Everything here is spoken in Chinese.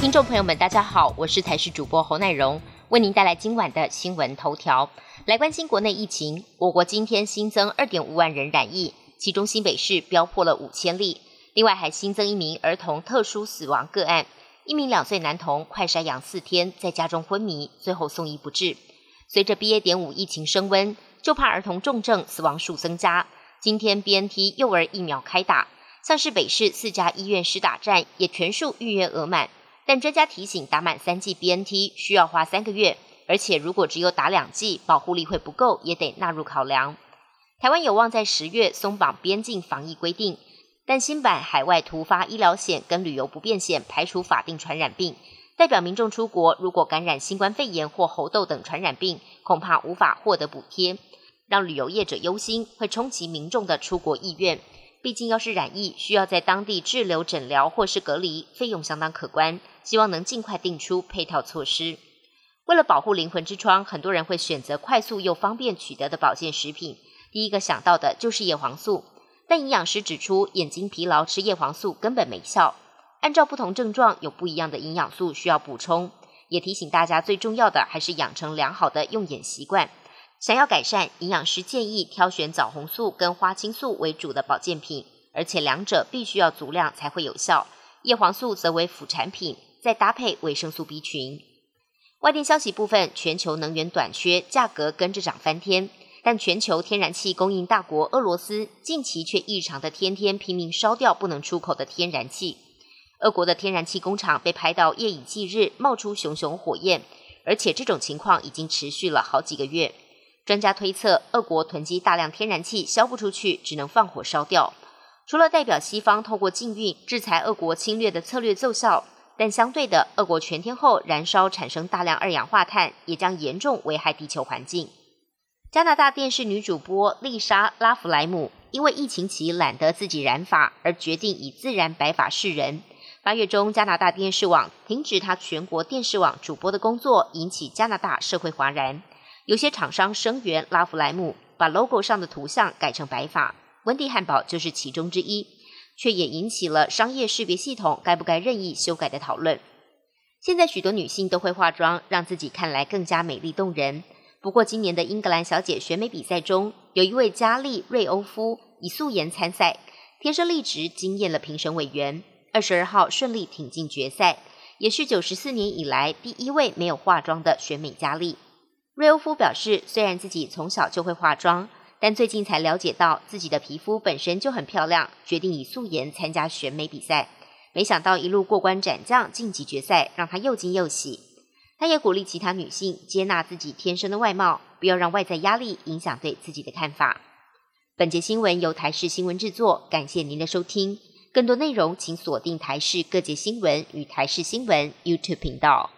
听众朋友们，大家好，我是台视主播侯乃荣，为您带来今晚的新闻头条。来关心国内疫情，我国今天新增二点五万人染疫，其中新北市飙破了五千例，另外还新增一名儿童特殊死亡个案，一名两岁男童快筛阳四天，在家中昏迷，最后送医不治。随着 BA. 点五疫情升温，就怕儿童重症死亡数增加。今天 BNT 幼儿疫苗开打，像是北市四家医院施打站也全数预约额满。但专家提醒，打满三剂 BNT 需要花三个月，而且如果只有打两剂，保护力会不够，也得纳入考量。台湾有望在十月松绑边境防疫规定，但新版海外突发医疗险跟旅游不便险排除法定传染病，代表民众出国如果感染新冠肺炎或猴痘等传染病，恐怕无法获得补贴，让旅游业者忧心，会冲击民众的出国意愿。毕竟，要是染疫，需要在当地滞留诊疗或是隔离，费用相当可观。希望能尽快定出配套措施。为了保护灵魂之窗，很多人会选择快速又方便取得的保健食品。第一个想到的就是叶黄素，但营养师指出，眼睛疲劳吃叶黄素根本没效。按照不同症状，有不一样的营养素需要补充。也提醒大家，最重要的还是养成良好的用眼习惯。想要改善，营养师建议挑选枣红素跟花青素为主的保健品，而且两者必须要足量才会有效。叶黄素则为辅产品，再搭配维生素 B 群。外电消息部分，全球能源短缺，价格跟着涨翻天。但全球天然气供应大国俄罗斯近期却异常的天天拼命烧掉不能出口的天然气。俄国的天然气工厂被拍到夜以继日冒出熊熊火焰，而且这种情况已经持续了好几个月。专家推测，俄国囤积大量天然气销不出去，只能放火烧掉。除了代表西方透过禁运制裁俄国侵略的策略奏效，但相对的，俄国全天候燃烧产生大量二氧化碳，也将严重危害地球环境。加拿大电视女主播丽莎拉弗莱姆因为疫情期懒得自己染发，而决定以自然白发示人。八月中，加拿大电视网停止她全国电视网主播的工作，引起加拿大社会哗然。有些厂商声援拉弗莱姆，把 logo 上的图像改成白发，温蒂汉堡就是其中之一，却也引起了商业识别系统该不该任意修改的讨论。现在许多女性都会化妆，让自己看来更加美丽动人。不过，今年的英格兰小姐选美比赛中，有一位佳丽瑞欧夫以素颜参赛，天生丽质惊艳了评审委员。二十二号顺利挺进决赛，也是九十四年以来第一位没有化妆的选美佳丽。瑞欧夫表示，虽然自己从小就会化妆，但最近才了解到自己的皮肤本身就很漂亮，决定以素颜参加选美比赛。没想到一路过关斩将晋级决赛，让他又惊又喜。他也鼓励其他女性接纳自己天生的外貌，不要让外在压力影响对自己的看法。本节新闻由台视新闻制作，感谢您的收听。更多内容请锁定台视各界新闻与台视新闻 YouTube 频道。